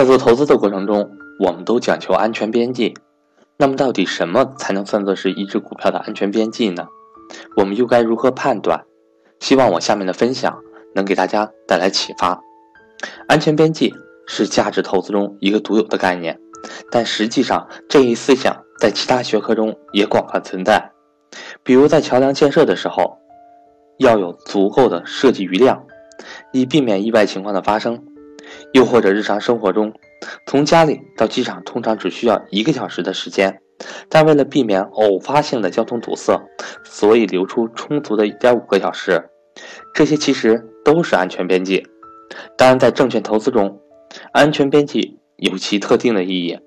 在做投资的过程中，我们都讲求安全边际。那么，到底什么才能算作是一只股票的安全边际呢？我们又该如何判断？希望我下面的分享能给大家带来启发。安全边际是价值投资中一个独有的概念，但实际上这一思想在其他学科中也广泛存在。比如在桥梁建设的时候，要有足够的设计余量，以避免意外情况的发生。又或者日常生活中，从家里到机场通常只需要一个小时的时间，但为了避免偶发性的交通堵塞，所以留出充足的一点五个小时。这些其实都是安全边际。当然，在证券投资中，安全边际有其特定的意义。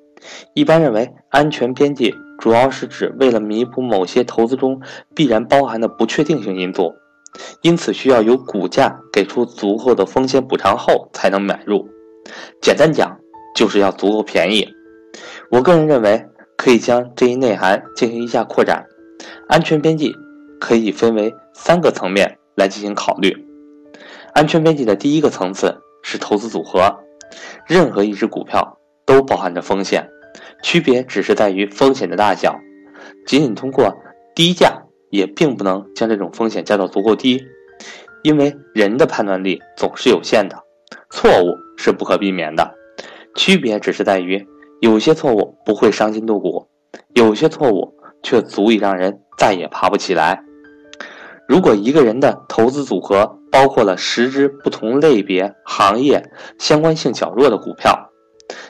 一般认为，安全边际主要是指为了弥补某些投资中必然包含的不确定性因素。因此，需要有股价给出足够的风险补偿后才能买入。简单讲，就是要足够便宜。我个人认为，可以将这一内涵进行一下扩展。安全边际可以分为三个层面来进行考虑。安全边际的第一个层次是投资组合。任何一只股票都包含着风险，区别只是在于风险的大小。仅仅通过低价。也并不能将这种风险降到足够低，因为人的判断力总是有限的，错误是不可避免的。区别只是在于，有些错误不会伤筋动骨，有些错误却足以让人再也爬不起来。如果一个人的投资组合包括了十只不同类别、行业相关性较弱的股票，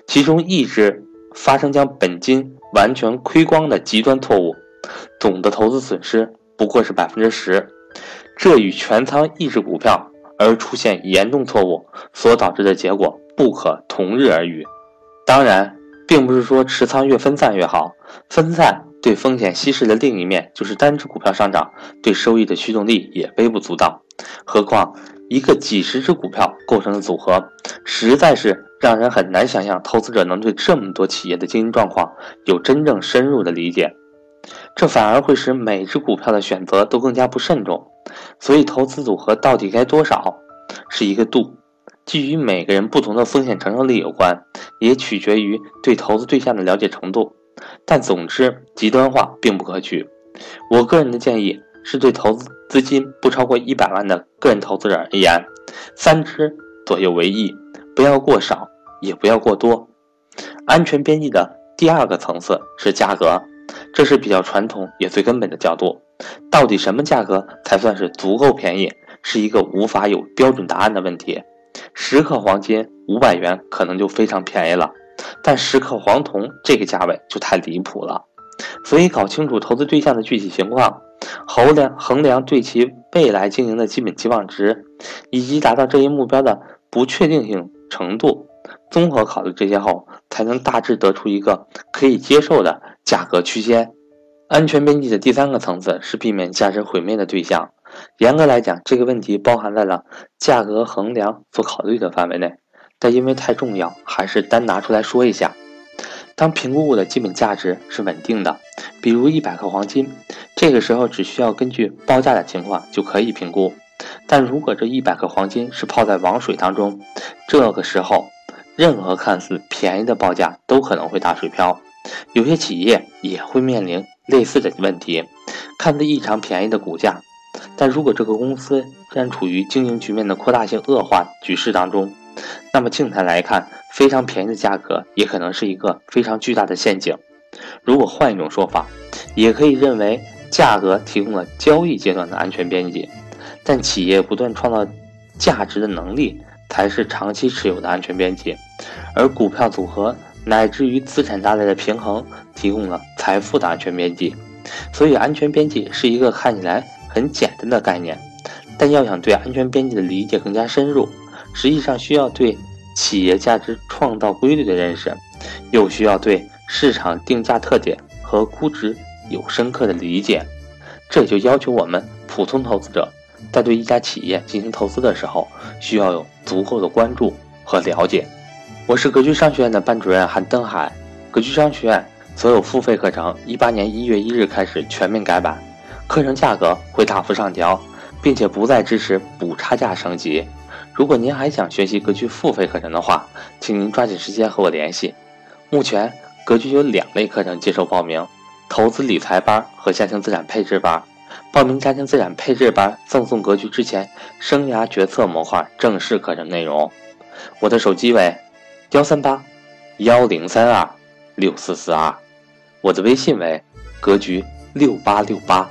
其中一只发生将本金完全亏光的极端错误。总的投资损失不过是百分之十，这与全仓一只股票而出现严重错误所导致的结果不可同日而语。当然，并不是说持仓越分散越好，分散对风险稀释的另一面就是单只股票上涨对收益的驱动力也微不足道。何况一个几十只股票构成的组合，实在是让人很难想象投资者能对这么多企业的经营状况有真正深入的理解。这反而会使每只股票的选择都更加不慎重，所以投资组合到底该多少，是一个度，既与每个人不同的风险承受力有关，也取决于对投资对象的了解程度。但总之，极端化并不可取。我个人的建议是对投资资金不超过一百万的个人投资者而言，三只左右为宜，不要过少，也不要过多。安全边际的第二个层次是价格。这是比较传统也最根本的角度。到底什么价格才算是足够便宜，是一个无法有标准答案的问题。十克黄金五百元可能就非常便宜了，但十克黄铜这个价位就太离谱了。所以搞清楚投资对象的具体情况，衡量衡量对其未来经营的基本期望值，以及达到这一目标的不确定性程度，综合考虑这些后，才能大致得出一个可以接受的。价格区间，安全边际的第三个层次是避免价值毁灭的对象。严格来讲，这个问题包含在了价格衡量所考虑的范围内，但因为太重要，还是单拿出来说一下。当评估物的基本价值是稳定的，比如一百克黄金，这个时候只需要根据报价的情况就可以评估。但如果这一百克黄金是泡在王水当中，这个时候任何看似便宜的报价都可能会打水漂。有些企业也会面临类似的问题，看似异常便宜的股价，但如果这个公司正处于经营局面的扩大性恶化局势当中，那么静态来看，非常便宜的价格也可能是一个非常巨大的陷阱。如果换一种说法，也可以认为价格提供了交易阶段的安全边际，但企业不断创造价值的能力才是长期持有的安全边际，而股票组合。乃至于资产带来的平衡，提供了财富的安全边际。所以，安全边际是一个看起来很简单的概念，但要想对安全边际的理解更加深入，实际上需要对企业价值创造规律的认识，又需要对市场定价特点和估值有深刻的理解。这也就要求我们普通投资者在对一家企业进行投资的时候，需要有足够的关注和了解。我是格局商学院的班主任韩登海。格局商学院所有付费课程，一八年一月一日开始全面改版，课程价格会大幅上调，并且不再支持补差价升级。如果您还想学习格局付费课程的话，请您抓紧时间和我联系。目前，格局有两类课程接受报名：投资理财班和家庭资产配置班。报名家庭资产配置班，赠送格局之前生涯决策模块正式课程内容。我的手机为幺三八幺零三二六四四二，我的微信为格局六八六八。